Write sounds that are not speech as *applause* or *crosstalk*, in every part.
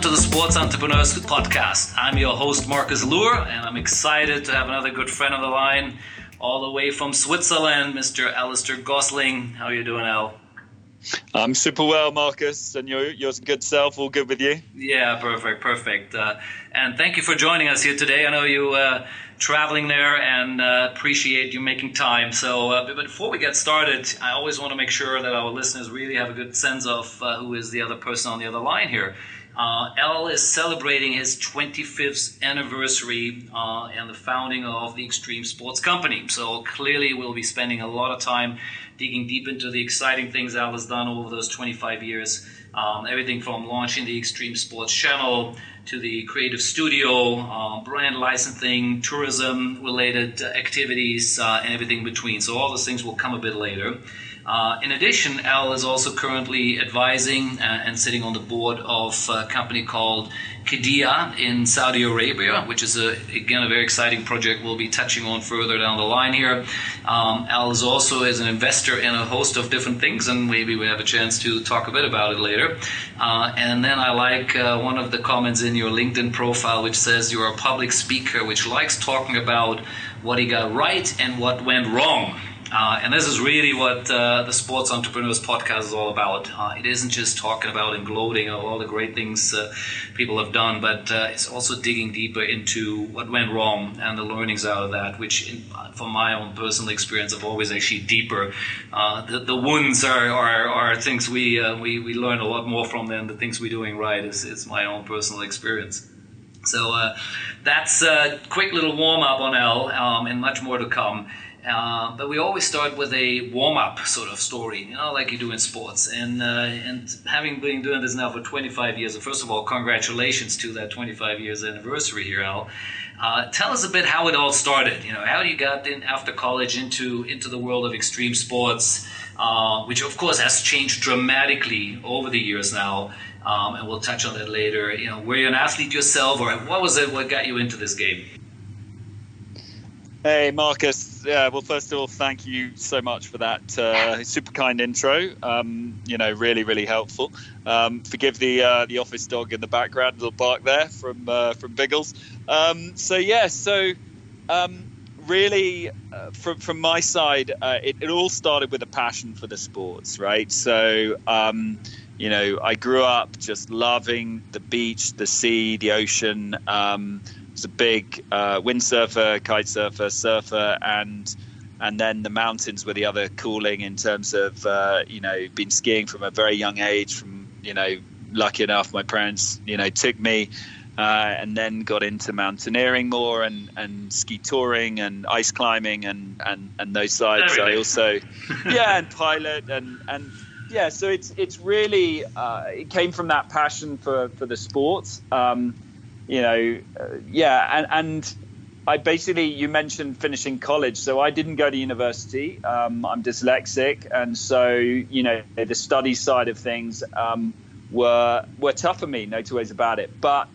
Welcome to the Sports Entrepreneurs Podcast. I'm your host, Marcus Luer, and I'm excited to have another good friend on the line, all the way from Switzerland, Mr. Alistair Gosling. How are you doing, Al? I'm super well, Marcus, and your your good self. All good with you? Yeah, perfect, perfect. Uh, and thank you for joining us here today. I know you uh, traveling there, and uh, appreciate you making time. So, uh, but before we get started, I always want to make sure that our listeners really have a good sense of uh, who is the other person on the other line here. Uh, Al is celebrating his 25th anniversary uh, and the founding of the Extreme Sports Company. So clearly, we'll be spending a lot of time digging deep into the exciting things Al has done over those 25 years. Um, everything from launching the Extreme Sports Channel to the creative studio, uh, brand licensing, tourism related activities, uh, and everything in between. So, all those things will come a bit later. Uh, in addition, Al is also currently advising uh, and sitting on the board of a company called Qiddiya in Saudi Arabia, which is a, again a very exciting project we'll be touching on further down the line here. Um, Al is also is an investor in a host of different things, and maybe we have a chance to talk a bit about it later. Uh, and then I like uh, one of the comments in your LinkedIn profile, which says you're a public speaker, which likes talking about what he got right and what went wrong. Uh, and this is really what uh, the Sports Entrepreneurs Podcast is all about. Uh, it isn't just talking about and gloating of all the great things uh, people have done, but uh, it's also digging deeper into what went wrong and the learnings out of that, which, in, from my own personal experience, have always actually deeper. Uh, the, the wounds are, are, are things we, we, we learn a lot more from than the things we're doing right. is, it's my own personal experience. So that's a quick little warm up on Al um, and much more to come. Uh, but we always start with a warm-up sort of story, you know, like you do in sports. And uh, and having been doing this now for 25 years, first of all, congratulations to that 25 years anniversary here, Al. Uh, tell us a bit how it all started. You know, how you got in after college into into the world of extreme sports, uh, which of course has changed dramatically over the years now. Um, and we'll touch on that later. You know, were you an athlete yourself, or what was it? What got you into this game? Hey, Marcus. Yeah, well, first of all, thank you so much for that uh, super kind intro. Um, you know, really, really helpful. Um, forgive the uh, the office dog in the background, little bark there from uh, from Biggles. Um, so yeah, so um, really, uh, from from my side, uh, it, it, all started with a passion for the sports, right? So um, you know, I grew up just loving the beach, the sea, the ocean. Um, was a big uh, windsurfer, kitesurfer, surfer, surfer, and and then the mountains were the other cooling in terms of uh, you know been skiing from a very young age. From you know, lucky enough, my parents you know took me. Uh, and then got into mountaineering more and, and ski touring and ice climbing and, and, and those sides. I also, *laughs* yeah, and pilot and, and yeah, so it's it's really uh, it came from that passion for for the sports. Um, you know, uh, yeah, and, and I basically, you mentioned finishing college. So I didn't go to university. Um, I'm dyslexic. And so, you know, the study side of things um, were, were tough for me, no two ways about it. But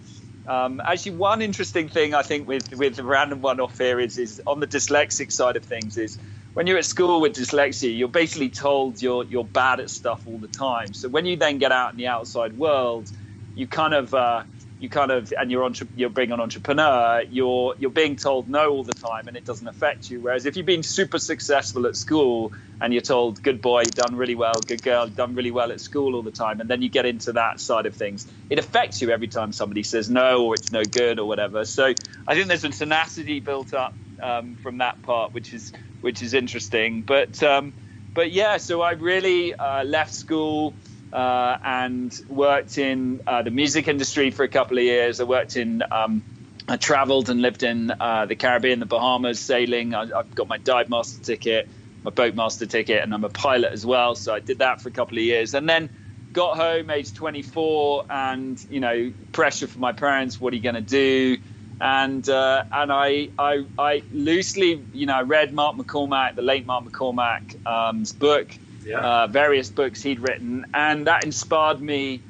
um, actually, one interesting thing I think with, with the random one off here is, is on the dyslexic side of things is when you're at school with dyslexia, you're basically told you're, you're bad at stuff all the time. So when you then get out in the outside world, you kind of, uh, you kind of and you're entre- you're being an entrepreneur you're you're being told no all the time and it doesn't affect you. Whereas if you've been super successful at school and you're told good boy done really well good girl done really well at school all the time and then you get into that side of things it affects you every time somebody says no or it's no good or whatever. So i think there's a tenacity built up um, from that part which is which is interesting. But um, but yeah so i really uh, left school uh, and worked in uh, the music industry for a couple of years. I worked in, um, I traveled and lived in uh, the Caribbean, the Bahamas, sailing. I, have got my dive master ticket, my boat master ticket, and I'm a pilot as well. So I did that for a couple of years, and then got home age 24, and you know, pressure from my parents. What are you going to do? and uh, and I, I I loosely you know read Mark McCormack, the late Mark McCormack's um, book, yeah. uh, various books he'd written, and that inspired me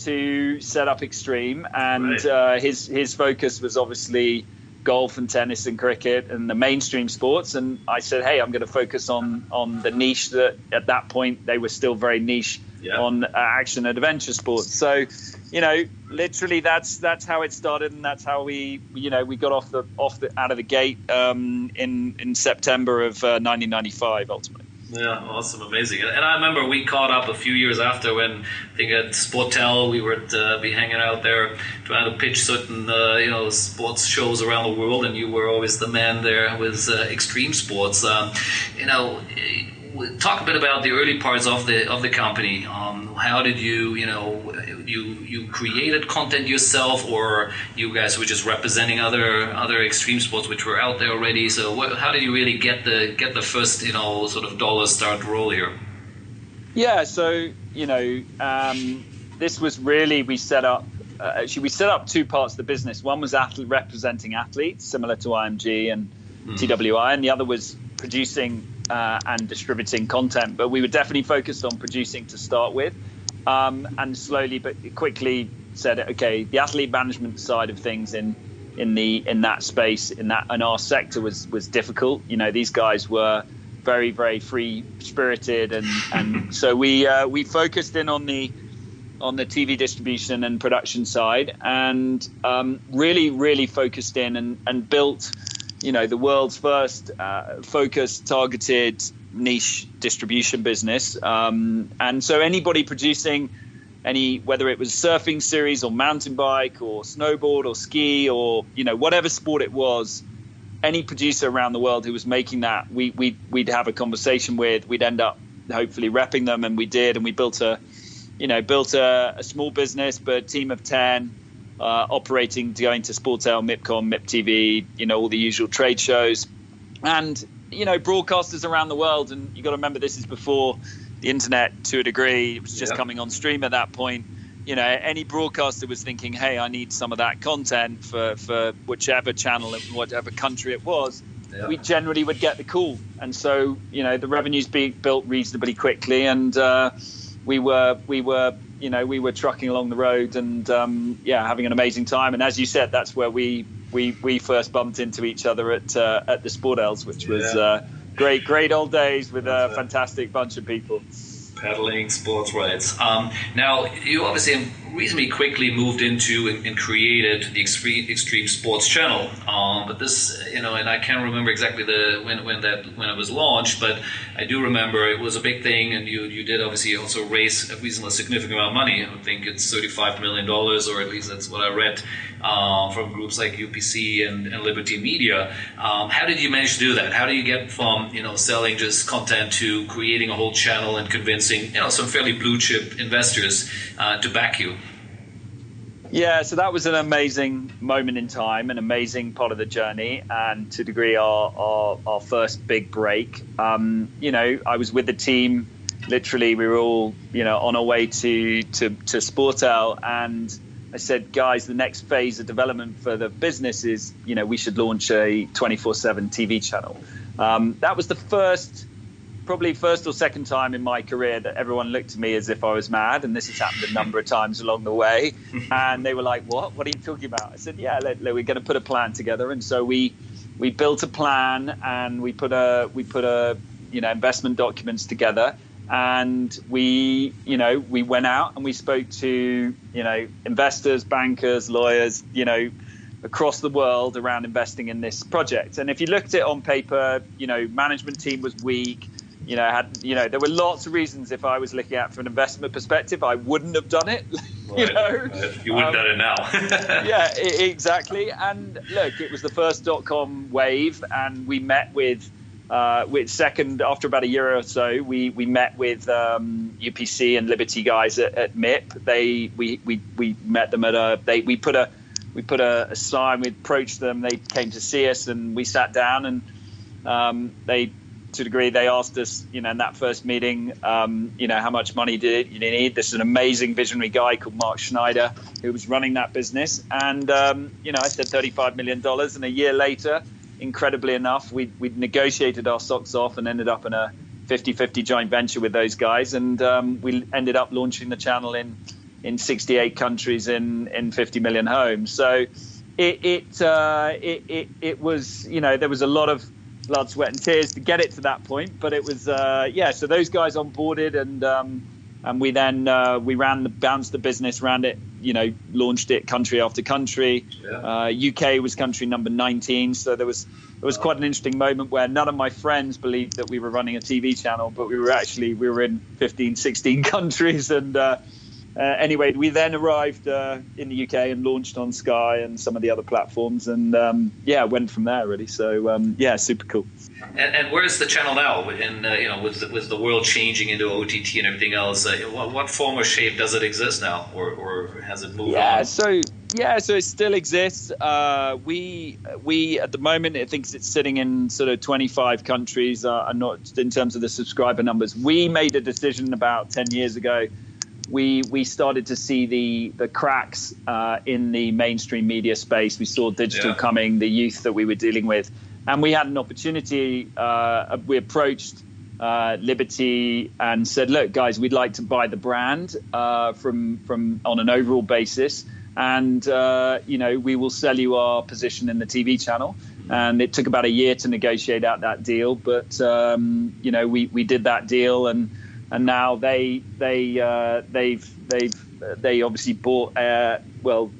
to set up Extreme. And right. uh, his his focus was obviously golf and tennis and cricket and the mainstream sports. And I said, hey, I'm going to focus on on the niche that at that point they were still very niche yeah. on uh, action and adventure sports. So, you know, literally that's that's how it started, and that's how we you know we got off the off the out of the gate um, in in September of uh, 1995 ultimately. Yeah, awesome, amazing. And I remember we caught up a few years after when I think at Sportel we would uh, be hanging out there trying to pitch certain uh, you know sports shows around the world, and you were always the man there with uh, extreme sports. Um, you know, talk a bit about the early parts of the of the company. Um, how did you you know you you created content yourself, or you guys were just representing other other extreme sports which were out there already? So what, how did you really get the get the first you know sort of dollars start roll here? Yeah, so you know um, this was really we set up. Uh, actually, we set up two parts of the business. One was athlete, representing athletes, similar to IMG and mm. TWI, and the other was producing uh, and distributing content. But we were definitely focused on producing to start with, um, and slowly but quickly said, okay, the athlete management side of things in in the in that space in that in our sector was was difficult. You know, these guys were very very free spirited, and and so we uh, we focused in on the on the TV distribution and production side, and um, really really focused in and and built you know the world's first uh, focused targeted niche distribution business. Um, and so anybody producing any whether it was surfing series or mountain bike or snowboard or ski or you know whatever sport it was any producer around the world who was making that we, we we'd have a conversation with. We'd end up hopefully repping them and we did and we built a you know built a, a small business but a team of 10 uh, operating, going to Sportel, MIPCOM, MIPTV, you know, all the usual trade shows. And, you know, broadcasters around the world, and you've got to remember this is before the internet to a degree, it was just coming on stream at that point. You know, any broadcaster was thinking, hey, I need some of that content for, for whichever channel in whatever country it was. Yeah. We generally would get the call. And so, you know, the revenues be built reasonably quickly. And, uh, we were we were you know we were trucking along the road and um, yeah having an amazing time. And as you said that's where we we we first bumped into each other at uh, at the Sportels which was yeah. uh, great great old days with a fantastic bunch of people pedaling sports rights um, now you obviously reasonably quickly moved into and, and, created the extreme extreme sports channel. Um, but this, you know, and I can't remember exactly the when when that when it was launched, but I do remember it was a big thing, and you you did obviously also raise a reasonably significant amount of money. I think it's thirty five million dollars, or at least that's what I read uh, from groups like UPC and, and Liberty Media. Um, how did you manage to do that? How do you get from you know selling just content to creating a whole channel and convincing you know some fairly blue chip investors uh, to back you? Yeah, so that was an amazing moment in time, an amazing part of the journey, and to a degree, our our, our first big break. Um, you know, I was with the team. Literally, we were all you know on our way to to to Sportel, and I said, guys, the next phase of development for the business is you know we should launch a 24/7 TV channel. Um, that was the first probably first or second time in my career that everyone looked at me as if I was mad, and this has happened a number of times along the way. *laughs* And they were like, "What? What are you talking about?" I said, "Yeah, let, let, we're going to put a plan together." And so we we built a plan, and we put a we put a you know investment documents together, and we you know we went out and we spoke to you know investors, bankers, lawyers, you know across the world around investing in this project. And if you looked at it on paper, you know, management team was weak you know, had you know, there were lots of reasons if I was looking at from an investment perspective, I wouldn't have done it. *laughs* you right, know, you wouldn't um, done it now. *laughs* yeah, exactly. And look, it was the first dot com wave, and we met with. Uh, with second after about a year or so, we we met with um, UPC and Liberty guys at, at MIP. They we, we we met them at a they we put a we put a, a sign. We approached them. They came to see us, and we sat down and um, they to a degree, they asked us, you know, in that first meeting, um, you know, how much money did you need? This is an amazing visionary guy called Mark Schneider who was running that business, and um, you know, I said 35 million dollars, and a year later, incredibly enough, we we negotiated our socks off and ended up in a 50-50 joint venture with those guys, and um, we ended up launching the channel in in 68 countries in in 50 million homes. So it it, uh, it it it was you know there was a lot of blood, sweat, and tears to get it to that point, but it was uh, yeah. So those guys onboarded and. Um, and we then uh, we ran the bounced the business, ran it, you know, launched it country after country. Yeah. Uh, UK was country number 19, so there was it was quite an interesting moment where none of my friends believed that we were running a TV channel, but we were actually we were in 15, 16 *laughs* countries, and uh, uh, anyway, we then arrived uh, in the UK and launched on Sky and some of the other platforms, and um, yeah, went from there really. So um, yeah, super cool. And, and where is the channel now? In uh, you know, with the, with the world changing into OTT and everything else, uh, what, what, form or shape does it exist now, or, or has it moved yeah, on? so yeah, so it still exists. Uh, we we at the moment, I think it's sitting in sort of 25 countries. Uh, not in terms of the subscriber numbers. We made a decision about 10 years ago we we started to see the the cracks uh, in the mainstream media space. We saw digital yeah. coming, the youth that we were dealing with, and we had an opportunity. Uh, we approached uh, Liberty and said, "Look, guys, we'd like to buy the brand uh, from from on an overall basis." And uh, you know we will sell you our position in the TV channel, and it took about a year to negotiate out that deal. But um, you know we we did that deal, and and now they they uh, they've they've they obviously bought uh, well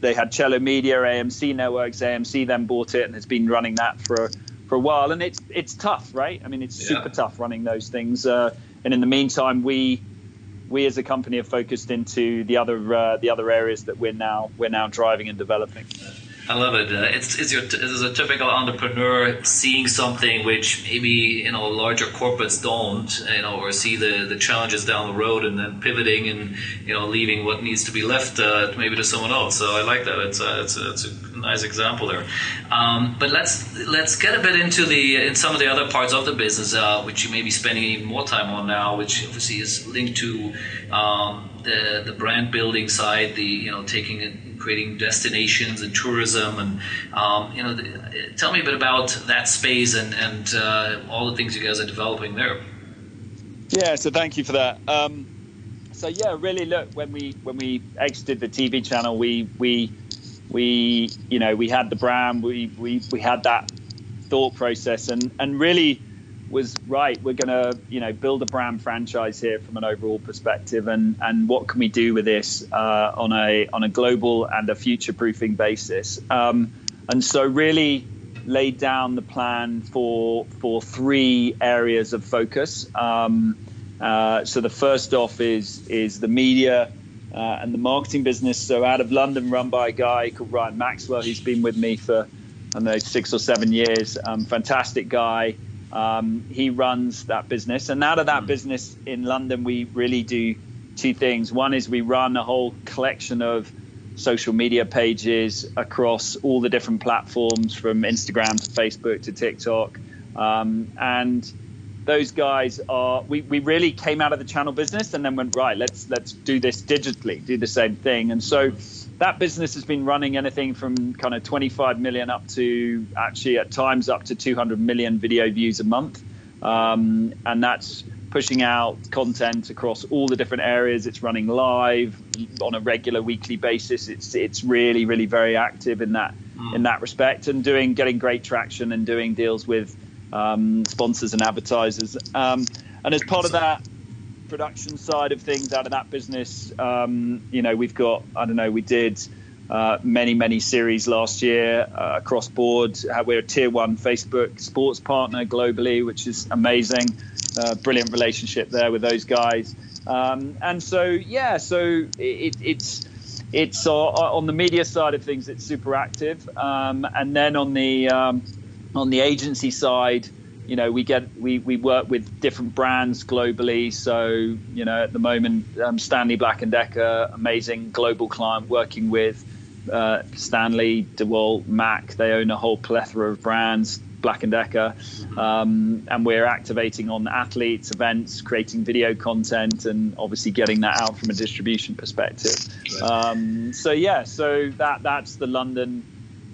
they had Chellomedia, AMC Networks, AMC then bought it and it's been running that for for a while, and it's it's tough, right? I mean, it's yeah. super tough running those things. Uh, and in the meantime, we we as a company have focused into the other uh, the other areas that we're now we're now driving and developing. I love it. Uh, it's it's, your, it's a typical entrepreneur seeing something which maybe you know larger corporates don't, you know, or see the, the challenges down the road and then pivoting and you know leaving what needs to be left uh, maybe to someone else. So I like that. It's a, it's a, it's a nice example there. Um, but let's let's get a bit into the in some of the other parts of the business, uh, which you may be spending even more time on now, which obviously is linked to um, the the brand building side, the you know taking it creating destinations and tourism, and um, you know, the, tell me a bit about that space and and uh, all the things you guys are developing there. Yeah, so thank you for that. Um, so yeah, really look when we when we exited the TV channel, we we we you know we had the brand, we we we had that thought process, and and really was right. We're going to, you know, build a brand franchise here from an overall perspective, and and what can we do with this uh, on a on a global and a future proofing basis? Um, and so really laid down the plan for for three areas of focus. Um, uh, so the first off is is the media. Uh, and the marketing business. So out of London, run by a guy called Ryan Maxwell, who's been with me for I don't know six or seven years. Um, fantastic guy. Um, he runs that business, and out of that mm. business in London, we really do two things. One is we run a whole collection of social media pages across all the different platforms, from Instagram to Facebook to TikTok, um, and those guys are we, we really came out of the channel business and then went right let's let's do this digitally do the same thing and so that business has been running anything from kind of 25 million up to actually at times up to 200 million video views a month. Um, and that's pushing out content across all the different areas. It's running live on a regular weekly basis. It's it's really really very active in that mm. in that respect and doing getting great traction and doing deals with um, sponsors and advertisers. Um, and as part of that, production side of things out of that business, um, you know, we've got, I don't know, we did uh, many, many series last year uh, across board. Uh, we're a tier one Facebook sports partner globally, which is amazing. Uh, brilliant relationship there with those guys. Um, and so, yeah, so it, it's it's on the media side of things, it's super active. Um, and then on the um, on the agency side, you know we get we, we work with different brands globally. So you know at the moment um, stanley black and decker amazing global client working with uh, stanley dewalt mac they own a whole plethora of brands black and decker. Um, and we're activating on athletes events creating video content and obviously getting that out from a distribution perspective. Um, so yeah so that that's the london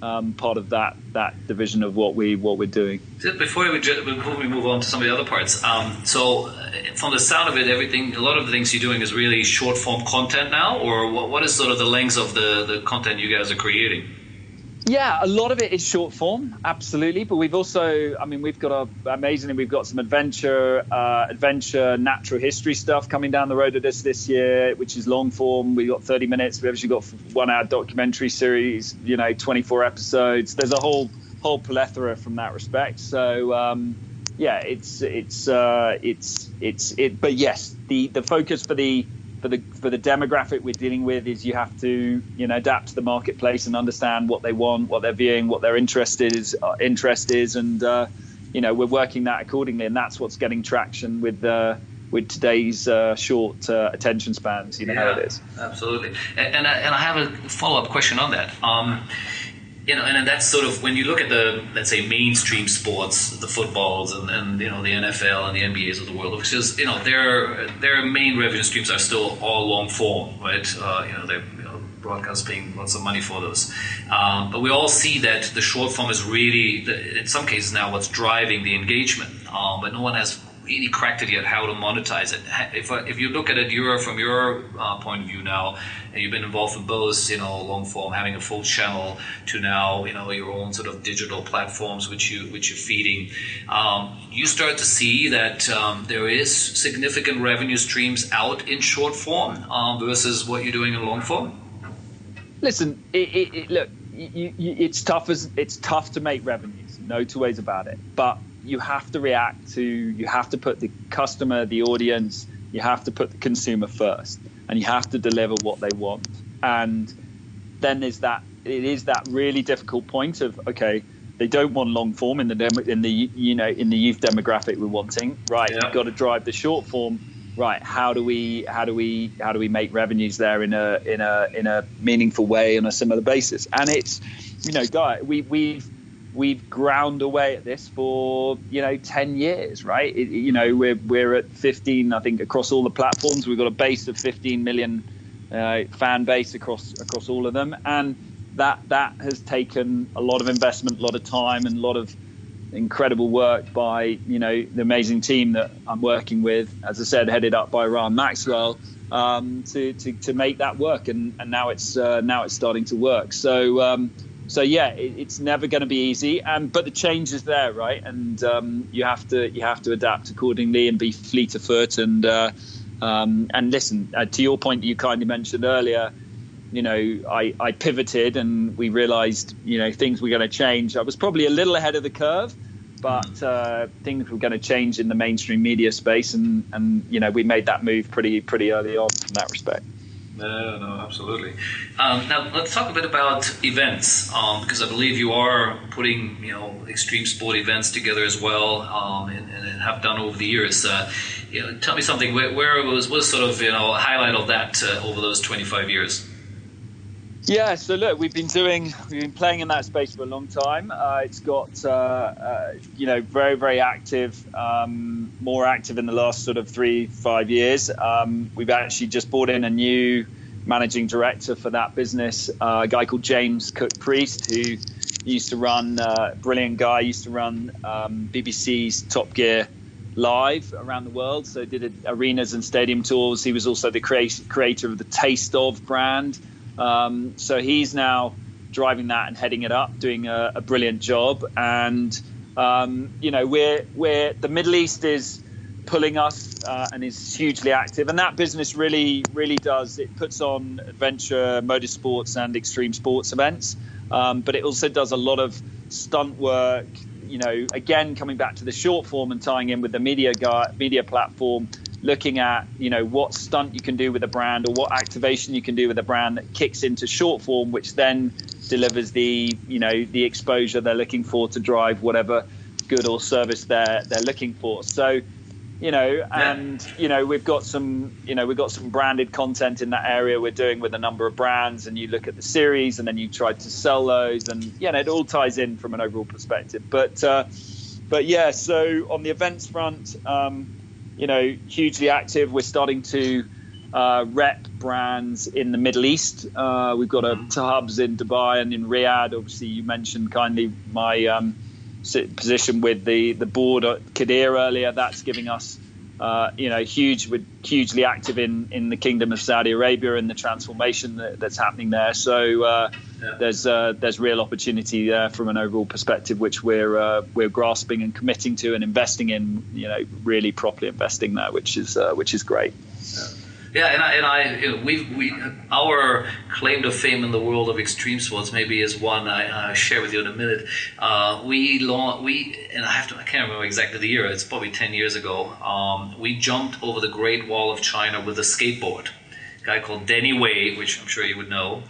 um, part of that that division of what we what we're doing. Before we before we move on to some of the other parts, um, so uh, from the sound of it, everything a lot of the things you're doing is really short form content now, or what, what is sort of the length of the the content you guys are creating? Yeah, a lot of it is short form, absolutely. But we've also, I mean, we've got a amazingly, we've got some adventure, uh, adventure, natural history stuff coming down the road at us this year, which is long form. We've got 30 minutes. We've actually got one hour documentary series, you know, 24 episodes. There's a whole whole plethora from that respect. So um, yeah, it's it's uh, it's it's it. But yes, the the focus for the for the for the demographic we're dealing with is you have to you know adapt to the marketplace and understand what they want, what they're viewing, what their interest is uh, interest is, and uh, you know we're working that accordingly, and that's what's getting traction with. Uh, with today's uh, short uh, attention spans, you know yeah, how it is. Absolutely, and, and, I, and I have a follow up question on that. Um, you know, and that's sort of when you look at the let's say mainstream sports, the footballs and, and you know the NFL and the NBAs of the world, which is you know their their main revenue streams are still all long form, right? Uh, you know they're you know, broadcast paying lots of money for those, um, but we all see that the short form is really in some cases now what's driving the engagement, um, but no one has really cracked it yet how to monetize it. If, if you look at it your, from your uh, point of view now, and you've been involved in both, you know, long form, having a full channel, to now, you know, your own sort of digital platforms which you which you're feeding, um, you start to see that um, there is significant revenue streams out in short form um, versus what you're doing in long form. Listen, it, it, it, look, you, you, it's tough as it's tough to make revenues, no two ways about it, but you have to react to you have to put the customer the audience you have to put the consumer first and you have to deliver what they want. And then there's that it is that really difficult point of okay they don't want long form in the demo, in the you know in the youth demographic we're wanting. Right yeah. you've got to drive the short form. Right how do we how do we how do we make revenues there in a in a in a meaningful way on a similar basis? And it's you know guy we we've we've ground away at this for you know 10 years right? It, you know we're, we're at 15 i think across all the platforms. We've got a base of 15 million uh, fan base across across all of them. And that that has taken a lot of investment a lot of time and a lot of incredible work by you know the amazing team that i'm working with as i said headed up by ryan maxwell um, to, to, to make that work. And, and now it's uh, now it's starting to work. So um, so yeah, it, it's never going to be easy. And but the change is there, right? And um, you have to you have to adapt accordingly and be fleet of foot. And uh, um, and listen uh, to your point that you kindly mentioned earlier. You know, I, I pivoted and we realised you know things were going to change. I was probably a little ahead of the curve, but uh, things were going to change in the mainstream media space, and and you know we made that move pretty pretty early on from that respect. No, no, absolutely. Um, now let's talk a bit about events, um, because I believe you are putting you know extreme sport events together as well, um, and, and, have done over the years. Uh, you know, tell me something. Where, where, was was sort of you know highlight of that uh, over those twenty five years? Yeah, so look, we've been doing, we've been playing in that space for a long time. Uh, it's got, uh, uh, you know, very, very active, um, more active in the last sort of three, five years. Um, we've actually just brought in a new managing director for that business, uh, a guy called James Cooke-Priest, who used to run, uh, brilliant guy, used to run um, BBC's Top Gear live around the world. So did arenas and stadium tours. He was also the creator of the Taste of brand. Um, so he's now driving that and heading it up, doing a, a brilliant job. And um, you know, we're we're the Middle East is pulling us uh, and is hugely active, and that business really really does. It puts on adventure, motorsports, and extreme sports events, um, but it also does a lot of stunt work. You know, again, coming back to the short form and tying in with the media guy, media platform looking at you know what stunt you can do with a brand or what activation you can do with a brand that kicks into short form which then delivers the you know the exposure they're looking for to drive whatever good or service they're they're looking for. So you know and you know we've got some you know we've got some branded content in that area we're doing with a number of brands and you look at the series and then you try to sell those and yeah you know, it all ties in from an overall perspective. But uh, but yeah so on the events front um, you know, hugely active. We're starting to uh, rep brands in the Middle East. Uh, we've got a hubs in Dubai and in Riyadh. Obviously, you mentioned kindly my um, position with the the board at Qiddiya earlier. That's giving us uh, you know, huge, hugely active in, in the Kingdom of Saudi Arabia and the transformation that, that's happening there. So uh, yeah. there's uh, there's real opportunity there from an overall perspective, which we're uh, we're grasping and committing to and investing in. You know, really properly investing there, which is uh, which is great. Yeah. Yeah, and I, and I you know, we we our claim to fame in the world of extreme sports maybe is one I, share with you in a minute. Uh, we launched, we and I have to I can't remember exactly the year. It's probably ten years ago. Um, we jumped over the Great Wall of China with a skateboard. A guy called Danny Way, which I'm sure you would know.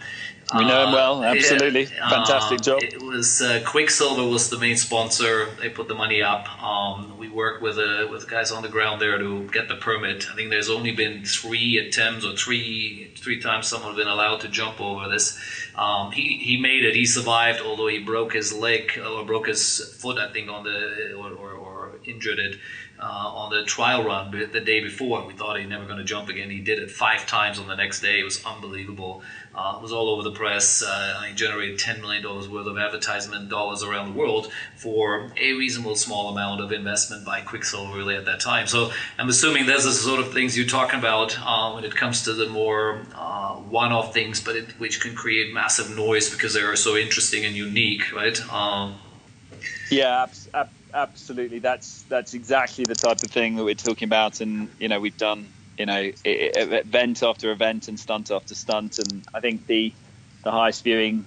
We know him well, absolutely. Yeah, Fantastic um, job. It was uh, Quiksilver was the main sponsor. They put the money up. Um, we worked with uh, with guys on the ground there to get the permit. I think there's only been three attempts or three three times someone been allowed to jump over this. Um, he he made it. He survived, although he broke his leg or broke his foot. I think on the or, or, or injured it uh, on the trial run the day before. We thought he never going to jump again. He did it five times on the next day. It was unbelievable. Uh, it was all over the press. Uh, he generated $10 million worth of advertisement dollars around the world for a reasonable small amount of investment by Quiksilver really at that time. So I'm assuming there's the sort of things you're talking about uh, when it comes to the more uh, one-off things, but it, which can create massive noise because they are so interesting and unique, right? Um, yeah, absolutely. That's that's exactly the type of thing that we're talking about, and you know we've done you know event after event and stunt after stunt, and I think the the highest viewing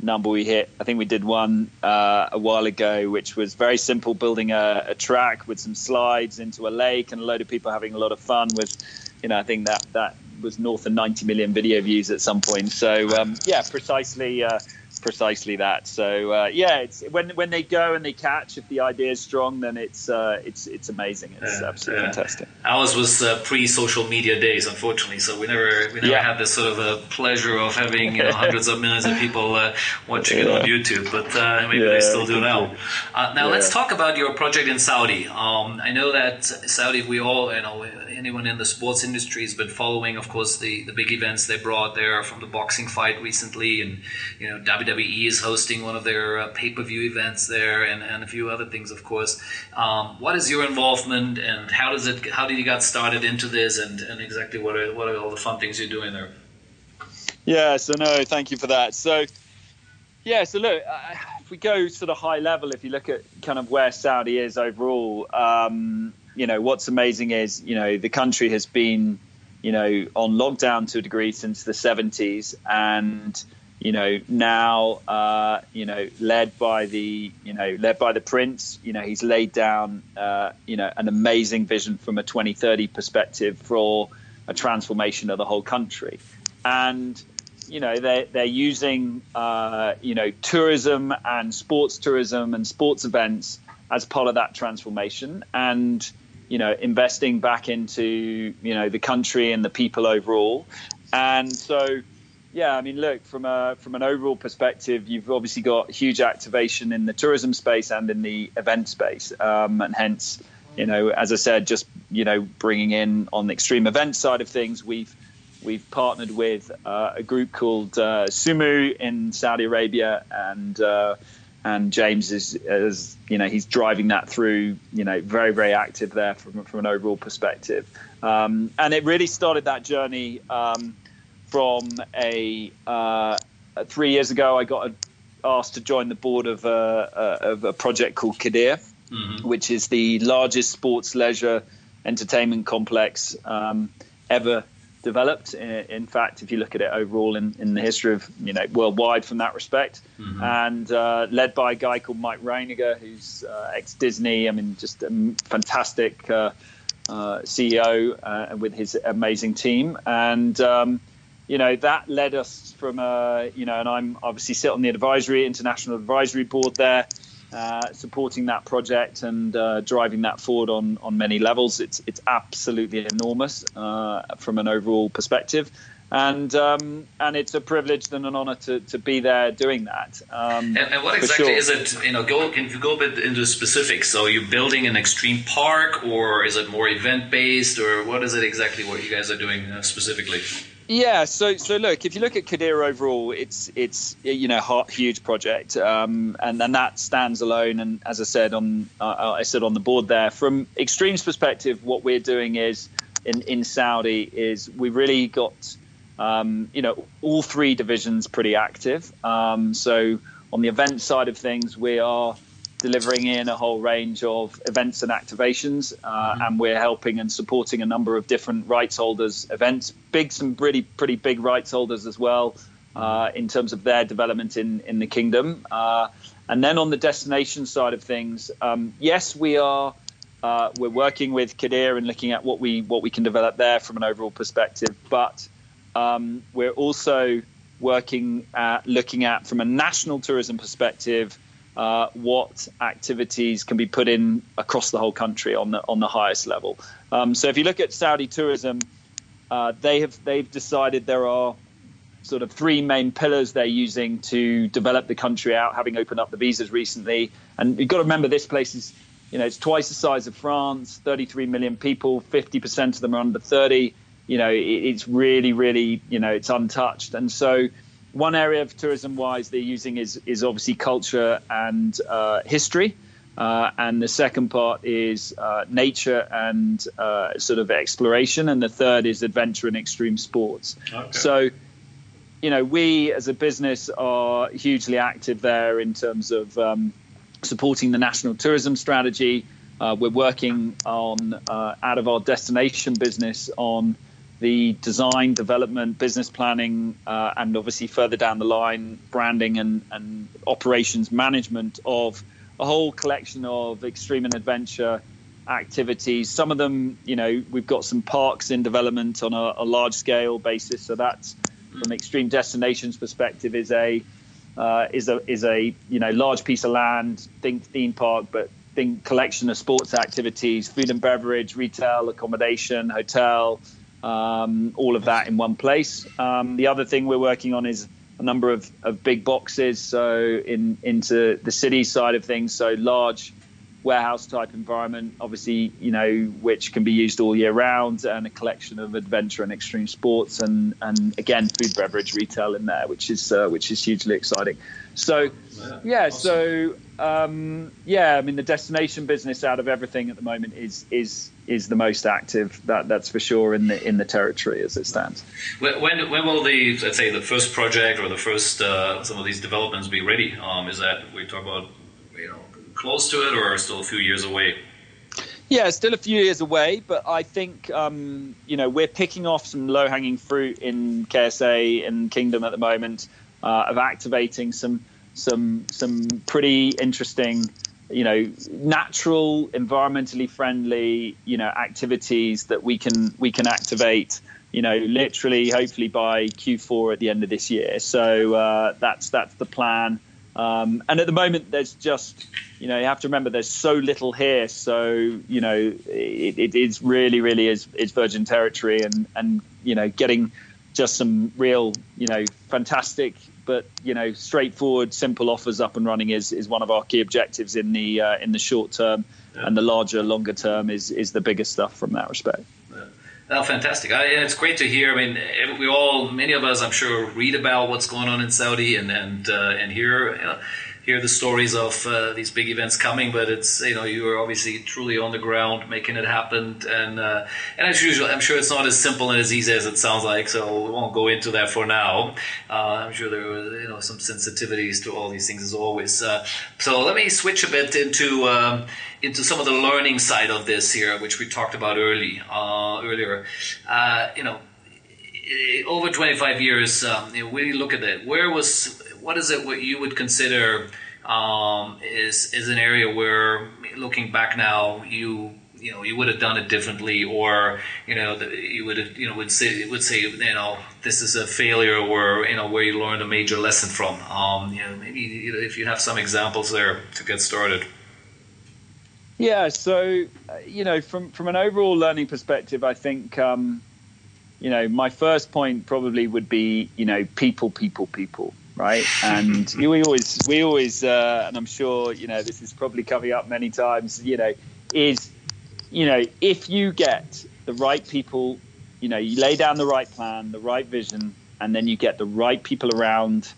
number we hit. I think we did one uh, a while ago, which was very simple, building a, a, track with some slides into a lake and a load of people having a lot of fun with, you know, I think that that was north of 90 million video views at some point. So um, yeah, precisely. Uh, precisely that. So uh, yeah, it's when when they go and they catch, if the idea is strong, then it's uh, it's it's amazing. It's yeah, absolutely yeah. fantastic. Ours was uh, pre-social media days, unfortunately, so we never we never yeah. had this sort of a pleasure of having you know, *laughs* hundreds of millions of people uh, watching it on YouTube, but uh, maybe they still do now. Uh, now let's talk about your project in Saudi. Um, I know that Saudi, we all you know anyone in the sports industry has been following, of course, the the big events they brought there from the boxing fight recently, and you know WWE is hosting one of their uh, pay per view events there, and, and a few other things, of course. Um, what is your involvement, and how does it? How did you get started into this, and, and exactly what are what are all the fun things you're doing there? Yeah. So no, thank you for that. So yeah. So look, if we go sort of high level, if you look at kind of where Saudi is overall, um, you know, what's amazing is you know the country has been you know on lockdown to a degree since the 70s and you know now uh, you know led by the you know led by the prince you know he's laid down uh, you know an amazing vision from a 2030 perspective for a transformation of the whole country and you know they're, they're using uh, you know tourism and sports tourism and sports events as part of that transformation and you know investing back into you know the country and the people overall. And so yeah, I mean, look from a from an overall perspective, you've obviously got huge activation in the tourism space and in the event space, um, and hence, you know, as I said, just you know, bringing in on the extreme event side of things, we've we've partnered with uh, a group called uh, Sumu in Saudi Arabia, and uh, and James is, is, you know, he's driving that through, you know, very very active there from from an overall perspective, um, and it really started that journey. Um, from a uh, three years ago. I got asked to join the board of a, of a project called Qiddiya, mm-hmm. which is the largest sports leisure entertainment complex um, ever developed. In, fact, if you look at it overall in, in the history of you know worldwide from that respect, mm-hmm. and uh, led by a guy called Mike Reininger, who's uh, ex Disney. I mean, just a fantastic uh, uh CEO uh, with his amazing team, and um, you know that led us from a you know and i'm obviously sit on the advisory international advisory board there uh, supporting that project and uh, driving that forward on on many levels it's it's absolutely enormous uh, from an overall perspective and um, and it's a privilege and an honor to, to be there doing that. Um, and, and, what exactly sure. is it? You know, go can you go a bit into specifics? So you're building an extreme park, or is it more event based, or what is it exactly? What you guys are doing uh, specifically? Yeah, so so look, if you look at Qiddiya overall, it's it's you know huge project, um, and and that stands alone. And as I said on uh, I said on the board there, from Extreme's perspective, what we're doing is in in Saudi is we've really got um, you know all three divisions pretty active. Um, so on the event side of things, we are delivering in a whole range of events and activations, uh, mm-hmm. and we're helping and supporting a number of different rights holders events, big some pretty pretty big rights holders as well, uh, in terms of their development in in the kingdom. Uh, and then on the destination side of things, um, yes, we are. Uh, we're working with Qiddiya and looking at what we what we can develop there from an overall perspective, but um, we're also working at looking at from a national tourism perspective uh, what activities can be put in across the whole country on the on the highest level. Um, so if you look at Saudi tourism, uh, they have they've decided there are sort of three main pillars they're using to develop the country out, having opened up the visas recently. And you've got to remember this place is, you know, it's twice the size of France, 33 million people, 50% of them are under 30. You know, it, it's really, really, you know, it's untouched. And so one area of tourism wise they're using is is obviously culture and uh, history. Uh, and the second part is uh, nature and uh, sort of exploration, and the third is adventure and extreme sports. Okay. So, you know, we as a business are hugely active there in terms of um, supporting the national tourism strategy. Uh, we're working on uh, out of our destination business on the design, development, business planning, uh, and obviously further down the line, branding and, and operations management of a whole collection of extreme and adventure activities. Some of them, you know, we've got some parks in development on a, a large scale basis. So that's from extreme destinations perspective is a uh, is a is a you know large piece of land, think theme park, but think collection of sports activities, food and beverage, retail, accommodation, hotel, um, all of that in one place. Um, the other thing we're working on is a number of, of big boxes, so in into the city side of things, so large warehouse type environment, obviously, you know, which can be used all year round, and a collection of adventure and extreme sports, and and again, food, beverage, retail in there, which is uh, which is hugely exciting. So, yeah, awesome. so um, yeah, I mean, the destination business out of everything at the moment is is is the most active. That that's for sure in the in the territory as it stands. When when will the let's say the first project or the first uh, some of these developments be ready? Um, is that we talk about you know close to it or still a few years away? Yeah, still a few years away, but I think um, you know we're picking off some low hanging fruit in KSA and Kingdom at the moment uh, of activating some some some pretty interesting you know natural environmentally friendly you know activities that we can we can activate you know literally hopefully by q4 at the end of this year. So uh, that's that's the plan. Um, and at the moment there's just you know you have to remember there's so little here. So you know it, it is really really is, is virgin territory and and you know getting just some real you know fantastic but you know, straightforward, simple offers up and running is, is one of our key objectives in the uh, in the short term, yeah. and the larger, longer term is is the biggest stuff from that respect. Yeah. Oh, fantastic! I, it's great to hear. I mean, we all, many of us, I'm sure, read about what's going on in Saudi and and uh, and hear. You know, hear the stories of uh, these big events coming, but it's you know you are obviously truly on the ground making it happen, and uh, and as usual, I'm sure it's not as simple and as easy as it sounds like. So we won't go into that for now. Uh, I'm sure there were you know some sensitivities to all these things as always. Uh, so let me switch a bit into. Um, into some of the learning side of this here, which we talked about early uh, earlier, uh, you know, over 25 years, um, you know, you look at it, where was what is it what you would consider um, is is an area where looking back now you you know you would have done it differently or you know you would have, you know would say would say you know this is a failure or you know where you learned a major lesson from um, you know maybe you know, if you have some examples there to get started yeah so uh, you know from from an overall learning perspective i think um, you know my first point probably would be you know people people people right? *laughs* And we always, we always, uh, and I'm sure you know this is probably coming up many times. You know, is you know if you get the right people you know you lay down the right plan, the right vision, and then you get the right people around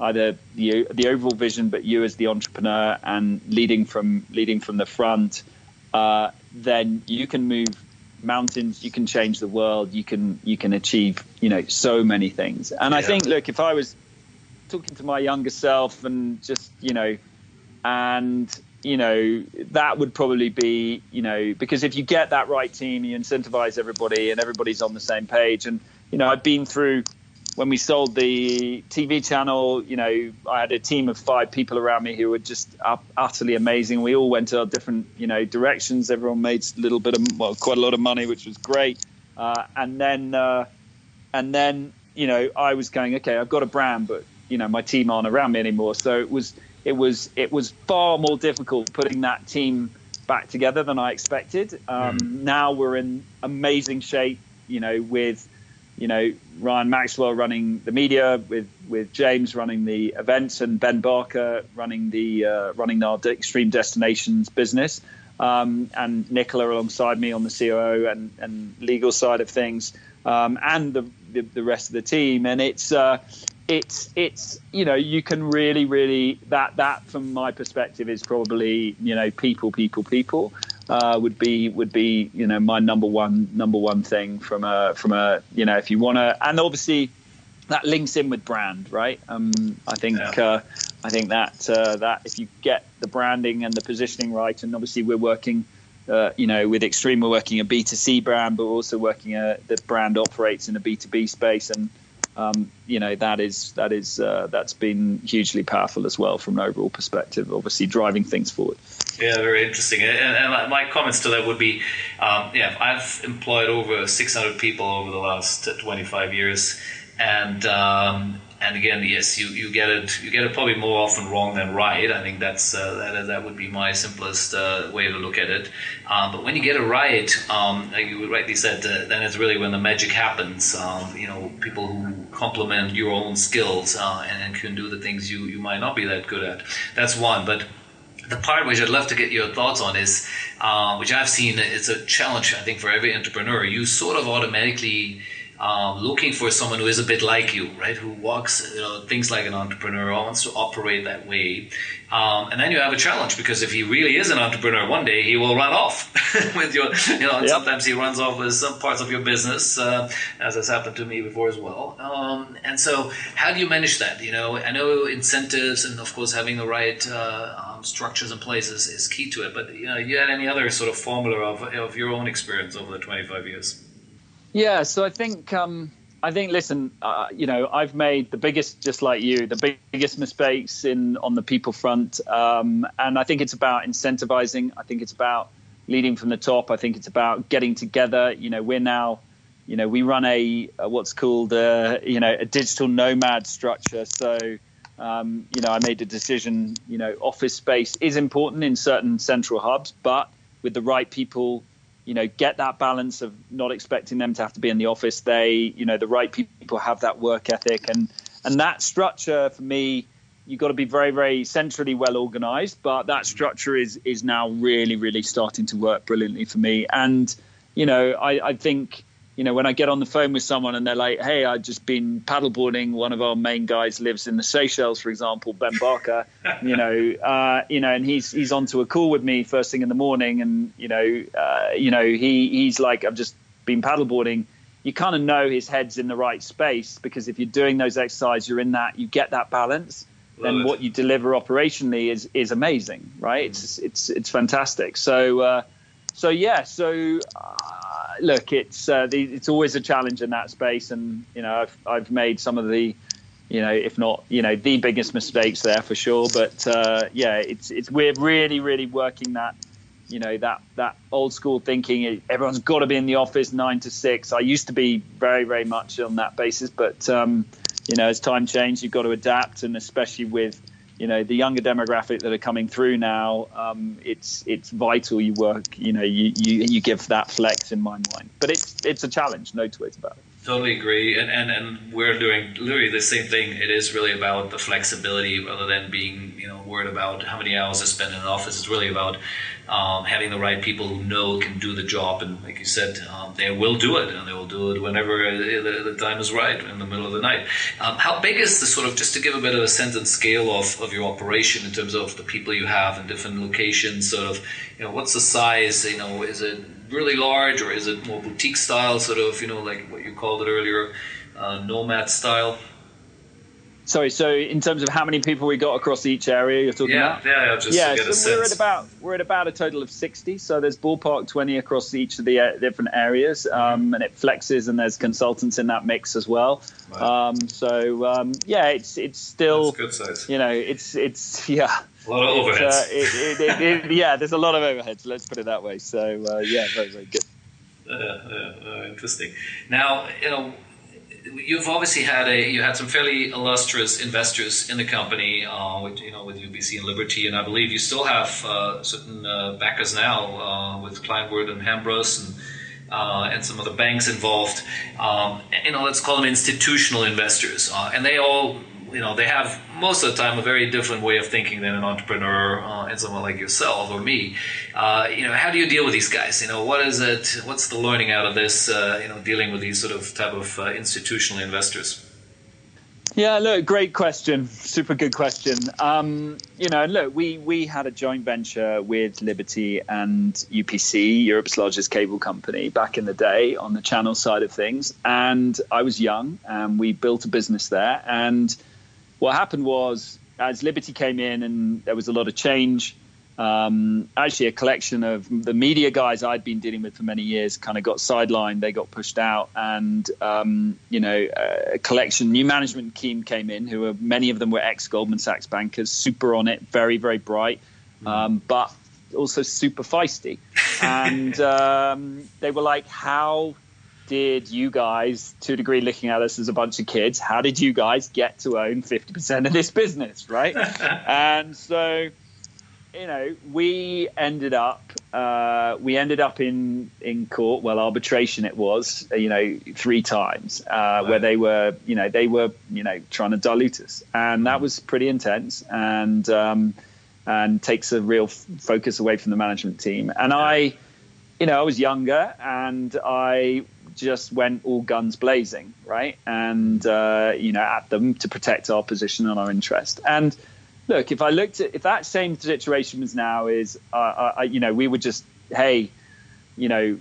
either the the overall vision, but you as the entrepreneur and leading from leading from the front, uh, then you can move mountains. You can change the world. You can you can achieve you know so many things. And yeah. I think, look, if I was talking to my younger self and just you know, and you know that would probably be you know because if you get that right team, you incentivize everybody and everybody's on the same page. And you know, I've been through when we sold the TV channel, you know, I had a team of five people around me who were just utterly amazing. We all went to our different, you know, directions. Everyone made a little bit of, well, quite a lot of money, which was great. Uh, and then, uh, and then, you know, I was going, okay, I've got a brand, but you know, my team aren't around me anymore. So it was, it was, it was far more difficult putting that team back together than I expected. Um, mm. Now we're in amazing shape, you know, with you know, Ryan Maxwell running the media with with James running the events and Ben Barker running the uh, running our extreme destinations business, um, and Nicola alongside me on the COO and, and legal side of things, um, and the, the, the rest of the team. And it's uh, it's it's you know you can really really that that from my perspective is probably you know people people people uh, would be would be you know my number one number one thing from a from a you know if you want to and obviously that links in with brand right um, I think yeah. uh, I think that uh, that if you get the branding and the positioning right and obviously we're working uh, you know with Extreme we're working a B2C brand but we're also working a the brand operates in a B2B space and um, you know that is that is uh, that's been hugely powerful as well from an overall perspective. Obviously, driving things forward. Yeah, very interesting. And, and my comments to that would be, um, yeah, I've employed over 600 people over the last 25 years, and um, and again, yes, you, you get it you get it probably more often wrong than right. I think that's uh, that that would be my simplest uh, way to look at it. Um, but when you get it right, um, like you rightly said, uh, then it's really when the magic happens. Um, you know, people who complement your own skills uh, and, and can do the things you you might not be that good at. That's one, but the part which I'd love to get your thoughts on is, uh, which I've seen, it's a challenge I think for every entrepreneur. You sort of automatically um, looking for someone who is a bit like you, right? Who walks, you know, things like an entrepreneur, wants to operate that way. Um, and then you have a challenge because if he really is an entrepreneur, one day he will run off *laughs* with your, you know, and yep. sometimes he runs off with some parts of your business, uh, as has happened to me before as well. Um, and so, how do you manage that? You know, I know incentives and of course having the right uh, um, structures in place is, is key to it. But you know, you had any other sort of formula of, of your own experience over the twenty five years? Yeah, so I think um, I think listen, uh, you know, I've made the biggest, just like you, the biggest mistakes in on the people front, um, and I think it's about incentivizing. I think it's about leading from the top. I think it's about getting together. You know, we're now, you know, we run a, a what's called a, you know a digital nomad structure. So. Um, you know, I made a decision. You know, office space is important in certain central hubs, but with the right people you know get that balance of not expecting them to have to be in the office. They you know the right people have that work ethic. And and that structure for me you've got to be very very centrally well organized but that structure is is now really really starting to work brilliantly for me. And you know i i think you know, when I get on the phone with someone and they're like, "Hey, I've just been paddleboarding. One of our main guys lives in the Seychelles, for example, Ben Barker. *laughs* you know, uh, you know, and he's he's onto a call with me first thing in the morning, and you know, uh, you know, he he's like, I've just been paddleboarding. You kind of know his head's in the right space because if you're doing those exercises, you're in that, you get that balance. Love then it. what you deliver operationally is is amazing, right? Mm. It's it's it's fantastic. So. Uh, so yeah, so uh, look, it's uh, the, it's always a challenge in that space, and you know I've I've made some of the, you know, if not you know the biggest mistakes there for sure. But uh, yeah, it's it's we're really really working that, you know that that old school thinking. Everyone's got to be in the office nine to six. I used to be very very much on that basis, but um, you know as time changed, you've got to adapt, and especially with you know the younger demographic that are coming through now um, it's it's vital you work you know you, you you give that flex in my mind. But it's it's a challenge no two ways about it. Totally agree. And, and and we're doing literally the same thing. It is really about the flexibility rather than being you know worried about how many hours i spend in an office. It's really about um, having the right people who know can do the job, and like you said, um, they will do it, and they will do it whenever the, the time is right, in the middle of the night. Um, how big is the sort of just to give a bit of a sense and scale of, of your operation in terms of the people you have in different locations? Sort of, you know, what's the size? You know, is it really large or is it more boutique style? Sort of, you know, like what you called it earlier, uh, nomad style. Sorry, so in terms of how many people we got across each area, you're talking yeah, about? Yeah, just yeah. so we're at about we're at about a total of sixty. So there's ballpark twenty across each of the uh, different areas, um, and it flexes, and there's consultants in that mix as well. Um, so um, yeah, it's it's still good size. You know, it's it's yeah. A lot of overheads. Uh, it, it, it, *laughs* yeah, there's a lot of overheads. Let's put it that way. So uh, yeah, very very good. Uh, uh, interesting. Now you know you've obviously had a you had some fairly illustrious investors in the company, uh, with you know with UPC and Liberty, and I believe you still have uh, certain uh, backers now uh, with Kleinwort and Hambros and uh, and some of the banks involved. Um, you know, let's call them institutional investors, uh, and they all you know they have most of the time a very different way of thinking than an entrepreneur uh, and someone like yourself or me. Uh, you know, how do you deal with these guys? You know, what is it? What's the learning out of this? Uh, you know, dealing with these sort of type of uh, institutional investors. Yeah, look, great question. Super good question. Um, you know, look, we we had a joint venture with Liberty and UPC, Europe's largest cable company, back in the day on the channel side of things. And I was young, and we built a business there. And what happened was, as Liberty came in and there was a lot of change, um, actually a collection of the media guys I'd been dealing with for many years kind of got sidelined. They got pushed out, and um, you know, a collection new management team came in, who were many of them were ex Goldman Sachs bankers, super on it, very very bright, mm. um, but also super feisty, and *laughs* um, they were like, how did you guys, to a degree, looking at us as a bunch of kids, how did you guys get to own 50% of this business, right? *laughs* and so, you know, we ended up, uh, we ended up in in court. Well, arbitration it was, you know, three times, uh, right. where they were, you know, they were, you know, trying to dilute us, and that was pretty intense, and um, and takes a real f- focus away from the management team. And I, you know, I was younger, and I just went all guns blazing, right? And uh, you know, at them to protect our position and our interest. And look, if I looked at if that same situation was now, is uh, uh, you know, we would just hey, you know.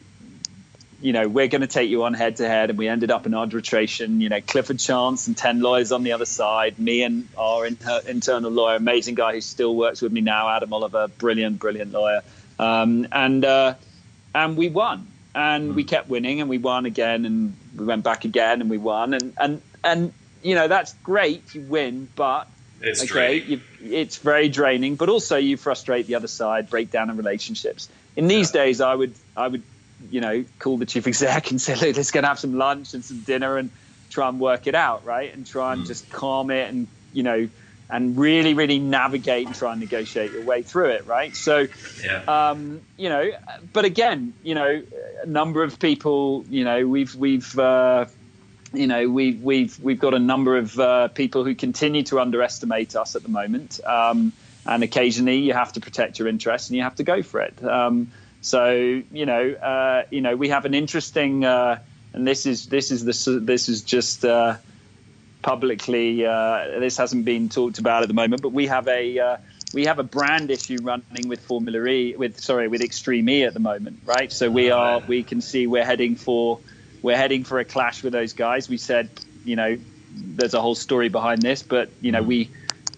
You know, we're going to take you on head to head, and we ended up in arbitration. You know, Clifford Chance and ten lawyers on the other side. Me and our in- internal lawyer, amazing guy who still works with me now, Adam Oliver, brilliant, brilliant lawyer. Um, and uh, and we won and we hmm. kept winning and we won again and we went back again and we won and and and you know that's great you win but it's okay you, it's very draining but also you frustrate the other side break down in relationships in these yeah. days i would i would you know call the chief exec *laughs* and say look let's go have some lunch and some dinner and try and work it out right and try and mm. just calm it and you know and really, really navigate and try and negotiate your way through it, right? So, yeah. um, you know, but again, you know, a number of people, you know, we've we've uh, you know we've we've we've got a number of uh, people who continue to underestimate us at the moment, um, and occasionally you have to protect your interests and you have to go for it. Um, so, you know, uh, you know, we have an interesting, uh, and this is this is the this is just uh, publicly. Uh, this hasn't been talked about at the moment, but we have a uh, we have a brand issue running with Formula E with sorry with Extreme E at the moment, right? So we are we can see we're heading for we're heading for a clash with those guys. We said you know there's a whole story behind this, but you know we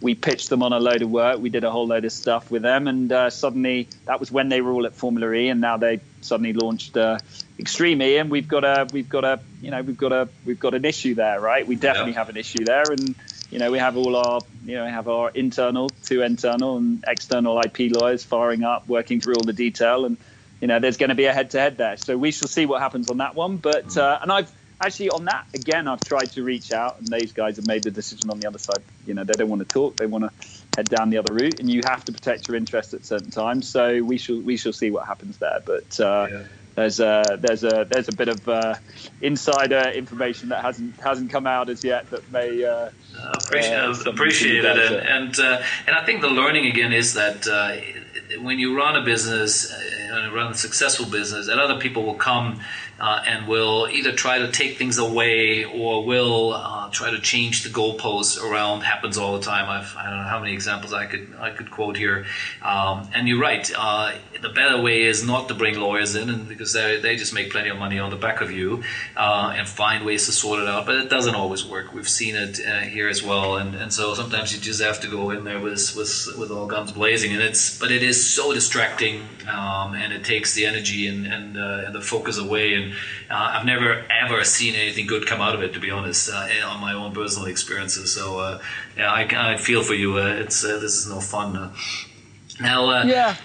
we pitched them on a load of work. We did a whole load of stuff with them, and uh, suddenly that was when they were all at Formula E, and now they suddenly launched uh, Extreme E, and we've got a we've got a you know we've got a we've got an issue there, right? We definitely yeah. have an issue there, and you know we have all our you know we have our internal, two internal and external IP lawyers firing up, working through all the detail, and you know there's going to be a head-to-head there. So we shall see what happens on that one, but uh, and I've actually on that again i've tried to reach out and these guys have made the decision on the other side you know they don't want to talk they want to head down the other route and you have to protect your interests at certain times. So we shall we shall see what happens there. But uh, yeah. there's a there's a there's a bit of uh, insider information that hasn't hasn't come out as yet that may uh, appreciate, uh, appreciate it. and and, uh, and I think the learning again is that uh, when you run a business uh, run a successful business, and other people will come uh, and will either try to take things away or will uh, try to change the goalposts around. Happens all the time. I've, I do not know how many examples I could I could quote here. Um, and you're right. Uh, the better way is not to bring lawyers in, and because they they just make plenty of money on the back of you, uh, and find ways to sort it out. But it doesn't always work. We've seen it uh, here as well, and and so sometimes you just have to go in there with with with all guns blazing. And it's but it is so distracting, um, and it takes the energy and and, uh, and the focus away. And uh, I've never ever seen anything good come out of it, to be honest, uh, on my own personal experiences. So uh, yeah, I, I, feel for you. Uh, it's uh, this is no fun. now, yeah.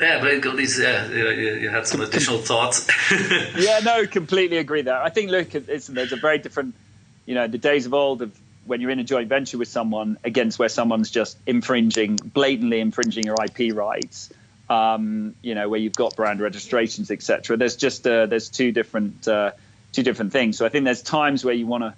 Yeah, but these, yeah, you, you had some additional thoughts. *laughs* yeah, no, completely agree there. I think, look, it's, there's a very different, you know, the days of old of when you're in a joint venture with someone against where someone's just infringing, blatantly infringing your IP rights um, you know, where you've got brand registrations, etc. There's just uh, there's two different uh, two different things. So I think there's times where you want to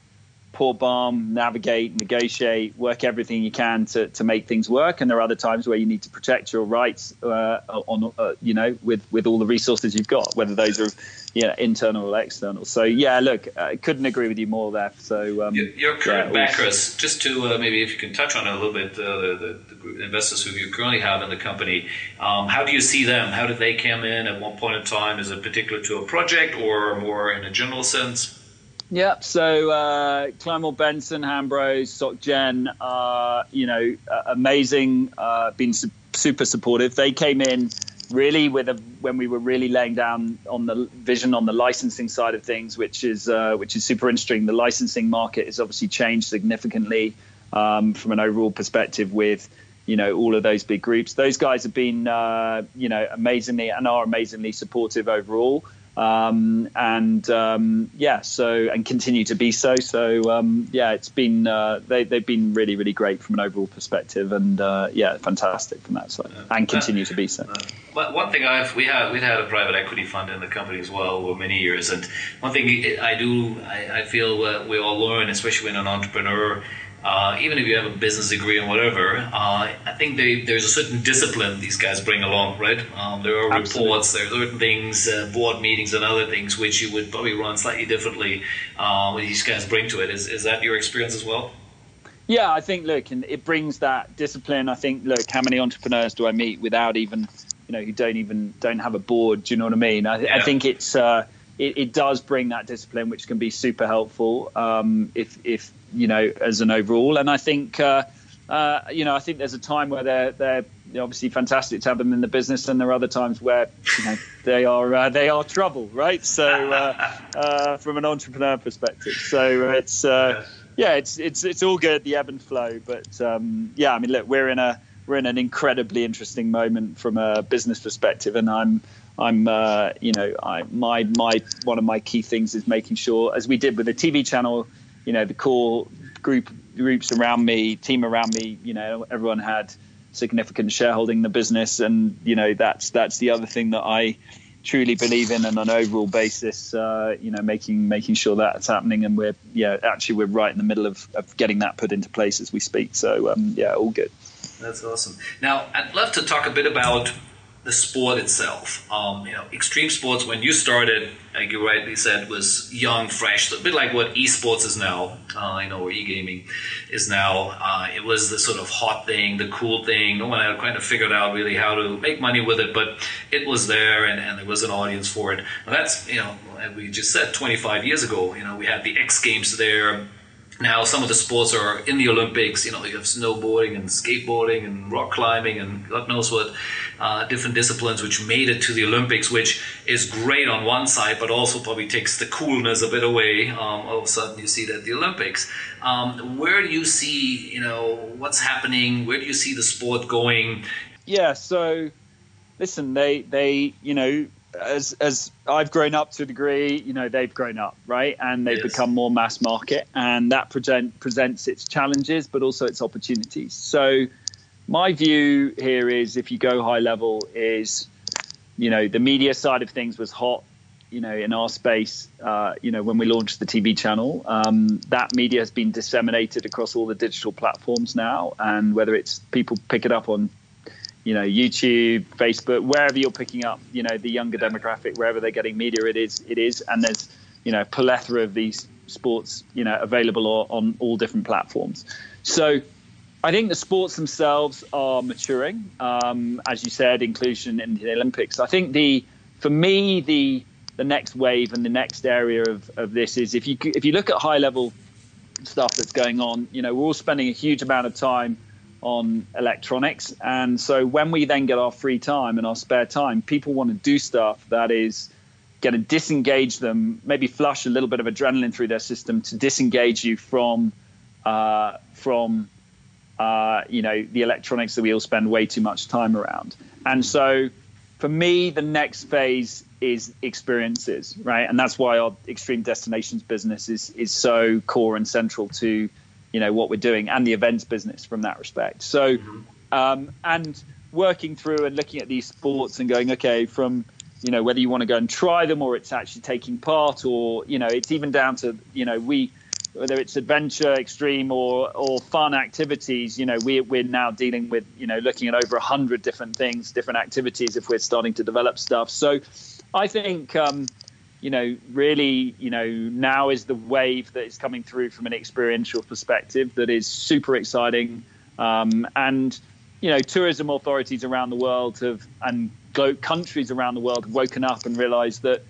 pour balm, navigate, negotiate, work everything you can to, to make things work, and there are other times where you need to protect your rights uh, on uh, you know with with all the resources you've got, whether those are you know, internal or external. So yeah, look, I couldn't agree with you more there. So um, your, your, current yeah, backers, just to uh, maybe if you can touch on it a little bit, uh, the, the, the, investors who you currently have in the company, um, how do you see them? How did they come in at one point in time? Is it particular to a project or more in a general sense? Yep. So uh, Kleinwort Benson, Hambros, SocGen, uh, you know, uh, amazing. Uh, been su- super supportive. They came in really with a, when we were really laying down on the vision on the licensing side of things, which is uh, which is super interesting. The licensing market has obviously changed significantly um, from an overall perspective with you know all of those big groups. Those guys have been uh, you know amazingly and are amazingly supportive overall. Um, and um, yeah, so and continue to be so. So um, yeah, it's been uh, they they've been really really great from an overall perspective, and uh, yeah, fantastic from that side, and continue to be so. But one thing I've we had we had a private equity fund in the company as well for many years, and one thing I do I, I feel we all learn, especially when an entrepreneur uh, even if you have a business degree and whatever, uh, I think they, there's a certain discipline these guys bring along, right? Um, there are Absolutely. reports, there are certain things, uh, board meetings, and other things which you would probably run slightly differently. Uh, what these guys bring to it is is that your experience as well? Yeah, I think look, and it brings that discipline. I think look, how many entrepreneurs do I meet without even, you know, who don't even don't have a board? Do you know what I mean? I, yeah. I think it's. Uh, it, it, does bring that discipline, which can be super helpful um, if, if you know, as an overall. And I think, uh, uh, you know, I think there's a time where they're they're obviously fantastic to have them in the business, and there are other times where you know *laughs* they are uh, they are trouble, right? So uh, *laughs* uh, from an entrepreneur perspective, so it's uh, yeah, it's it's it's all good the ebb and flow, but um, yeah, I mean, look, we're in a we're in an incredibly interesting moment from a business perspective, and I'm I'm, uh, you know, I, my my one of my key things is making sure, as we did with the TV channel, you know, the core group groups around me, team around me, you know, everyone had significant shareholding in the business, and you know, that's that's the other thing that I truly believe in on an overall basis. Uh, you know, making making sure that's happening, and we're yeah, actually we're right in the middle of, of getting that put into place as we speak. So um, yeah, all good. That's awesome. Now, I'd love to talk a bit about the sport itself. Um, you know, extreme sports when you started, like you rightly said, was young, fresh, a bit like what esports is now. Uh, you know, or e-gaming is now. Uh, it was the sort of hot thing, the cool thing. No one had kind of figured out really how to make money with it, but it was there, and, and there was an audience for it. And that's you know, we just said 25 years ago. You know, we had the X Games there now some of the sports are in the Olympics. You know, you have snowboarding and skateboarding and rock climbing and God knows what uh, different disciplines which made it to the Olympics, which is great on one side, but also probably takes the coolness a bit away. Um, all of a sudden, you see that the Olympics. Um, where do you see, you know, what's happening? Where do you see the sport going? Yeah. So, listen, they they you know as as I've grown up to a degree, you know, they've grown up, right? And they've yes. become more mass market, and that present, presents its challenges, but also its opportunities. So, my view here is, if you go high level, is you know the media side of things was hot. You know, in our space, uh, you know, when we launched the TV channel, um, that media has been disseminated across all the digital platforms now, and whether it's people pick it up on you know YouTube, Facebook, wherever you're picking up, you know the younger demographic, wherever they're getting media, it is it is, and there's you know plethora of these sports you know available on all different platforms. So I think the sports themselves are maturing, um, as you said, inclusion in the Olympics. I think the for me the the next wave and the next area of, of this is if you if you look at high level stuff that's going on, you know, we're all spending a huge amount of time on electronics. And so when we then get our free time and our spare time, people want to do stuff that is going to disengage them, maybe flush a little bit of adrenaline through their system to disengage you from uh, from uh, you know the electronics that we all spend way too much time around. And so for me, the next phase is experiences, right? And that's why our extreme destinations business is is so core and central to you know what we're doing and the events business from that respect. So, mm-hmm. um, and working through and looking at these sports and going, okay, from you know whether you want to go and try them or it's actually taking part, or you know it's even down to you know we whether it's adventure, extreme, or or fun activities, you know, we, we're now dealing with, you know, looking at over a hundred different things, different activities if we're starting to develop stuff. So, I think, um, you know, really, you know, now is the wave that is coming through from an experiential perspective that is super exciting. Um, and, you know, tourism authorities around the world have, and countries around the world have woken up and realized that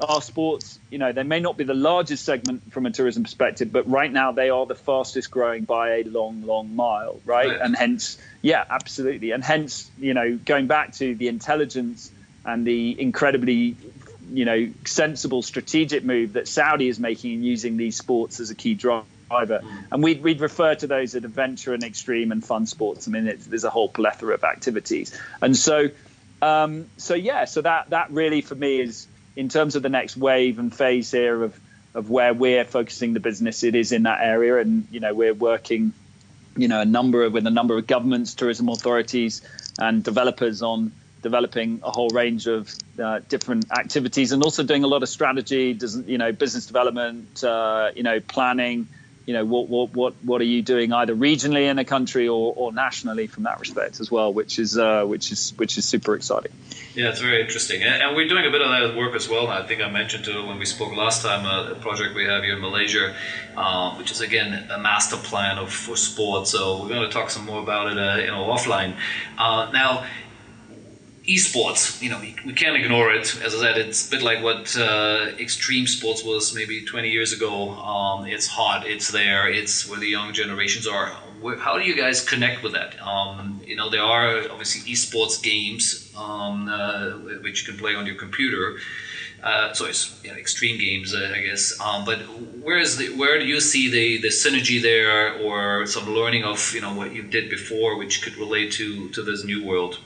our sports, you know, they may not be the largest segment from a tourism perspective, but right now they are the fastest growing by a long, long mile, right? right. And hence, yeah, absolutely. And hence, you know, going back to the intelligence and the incredibly you know sensible strategic move that Saudi is making in using these sports as a key driver. And we'd, we'd refer to those as adventure and extreme and fun sports. I mean, there's a whole plethora of activities. And so, um, so yeah, so that that really for me is in terms of the next wave and phase here of of where we're focusing the business. It is in that area, and you know we're working, you know, a number of with a number of governments, tourism authorities, and developers on developing a whole range of uh, different activities and also doing a lot of strategy, Does you know, business development, uh, you know, planning. You know, what, what what what are you doing either regionally in a country or, or nationally from that respect as well, which is uh, which is which is super exciting. Yeah, it's very interesting, and, we're doing a bit of that work as well. I think I mentioned when we spoke last time uh, a project we have here in Malaysia, uh, which is again a master plan of for sports. So we're going to talk some more about it, uh, you know, offline. Uh, now esports, you know, we, we, can't ignore it. As I said, it's a bit like what uh, extreme sports was maybe 20 years ago. Um, it's hot, it's there, it's where the young generations are. Where, how do you guys connect with that? Um, you know, there are obviously esports games um, uh, which you can play on your computer. Uh, so it's extreme games, uh, I guess. Um, but where is the where do you see the, the synergy there, or some learning of you know what you did before, which could relate to to this new world?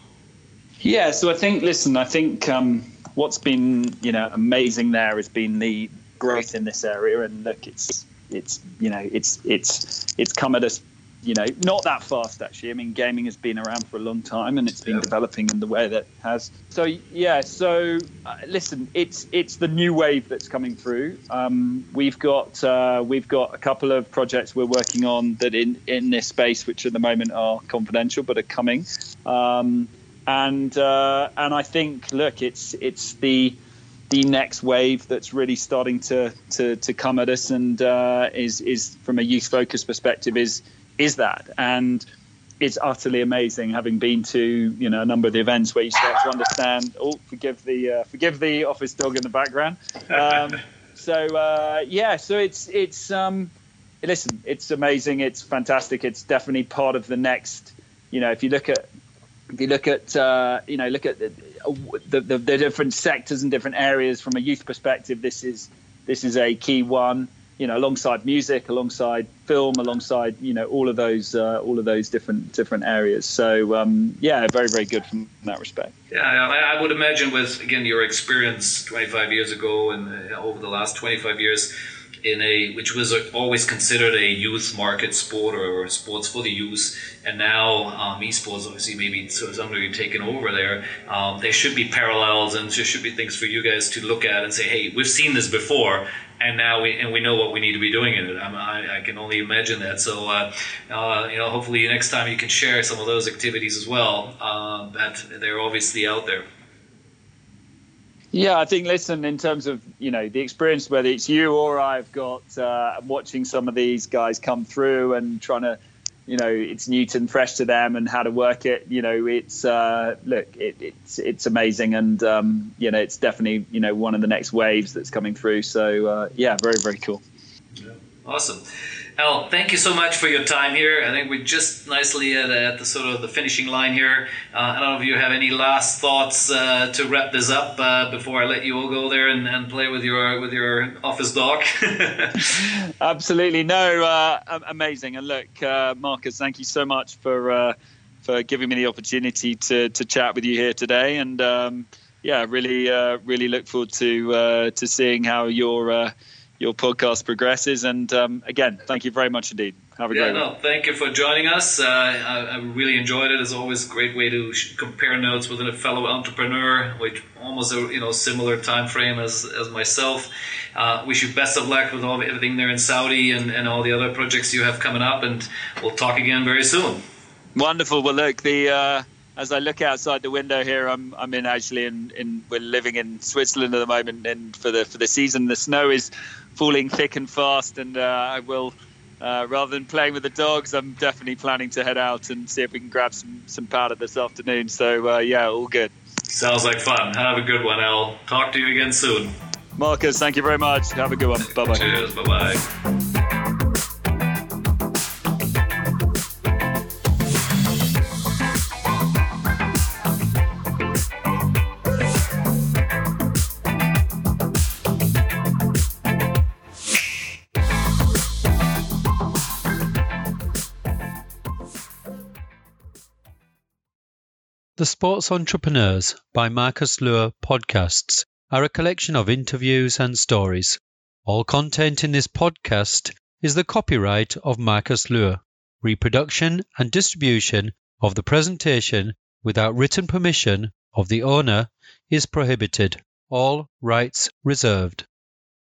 Yeah, so I think, listen, I think um, what's been, you know, amazing there has been the growth in this area, and look, it's, it's, you know, it's, it's, it's come at us, you know, not that fast actually. I mean, gaming has been around for a long time, and it's been yeah. developing in the way that has. So yeah, so uh, listen, it's, it's the new wave that's coming through. Um, we've got, uh, we've got a couple of projects we're working on that in, in this space, which at the moment are confidential, but are coming. Um, and uh, and I think look, it's it's the the next wave that's really starting to to, to come at us, and uh, is is from a youth focused perspective is is that and it's utterly amazing having been to you know a number of the events where you start to understand. Oh, forgive the uh, forgive the office dog in the background. Um, *laughs* so uh, yeah, so it's it's um, listen, it's amazing, it's fantastic, it's definitely part of the next. You know, if you look at if you look at uh, you know look at the, the, the, the, different sectors and different areas from a youth perspective, this is this is a key one. You know, alongside music, alongside film, alongside you know all of those uh, all of those different different areas. So um, yeah, very very good from that respect. Yeah, I would imagine with again your experience 25 years ago and uh, over the last 25 years in a which was always considered a youth market sport or, or sports for the youth, and now um, esports obviously maybe so somebody taken over there. Um, there should be parallels and there should be things for you guys to look at and say, hey, we've seen this before, and now we and we know what we need to be doing in it. I, I can only imagine that. So, uh, uh, you know, hopefully next time you can share some of those activities as well. Uh, that they're obviously out there. Yeah, I think listen in terms of you know the experience, whether it's you or I've got uh, watching some of these guys come through and trying to, you know, it's Newton fresh to them and how to work it. You know, it's uh, look, it, it's it's amazing and um, you know it's definitely you know one of the next waves that's coming through. So uh, yeah, very very cool. Yeah. Awesome. Al, thank you so much for your time here. I think we're just nicely at, at the sort of the finishing line here. Uh, I don't know if you have any last thoughts uh, to wrap this up uh, before I let you all go there and, and play with your with your office dog. *laughs* Absolutely, no, uh, amazing. And look, uh, Marcus, thank you so much for uh, for giving me the opportunity to to chat with you here today. And um, yeah, really, really look forward to to seeing how your your podcast progresses. And um, again, thank you very much indeed. Have a yeah, great no, one. Thank you for joining us. Uh, I, I, really enjoyed it. It's always a great way to compare notes with a fellow entrepreneur, which almost a you know similar time frame as, as myself. Uh, wish you best of luck with all everything there in Saudi and, and all the other projects you have coming up. And we'll talk again very soon. Wonderful. Well, look, the uh, as I look outside the window here, I'm I'm in actually in, in we're living in Switzerland at the moment, and for the for the season, the snow is falling thick and fast, and uh, I will. Uh, rather than playing with the dogs, I'm definitely planning to head out and see if we can grab some some powder this afternoon. So uh, yeah, all good. Sounds like fun. Have a good one, Al. Talk to you again soon. Marcus, thank you very much. Have a good one. Bye bye. Cheers. Bye bye. The Sports Entrepreneurs by Marcus Luer podcasts are a collection of interviews and stories. All content in this podcast is the copyright of Marcus Luer. Reproduction and distribution of the presentation without written permission of the owner is prohibited. All rights reserved.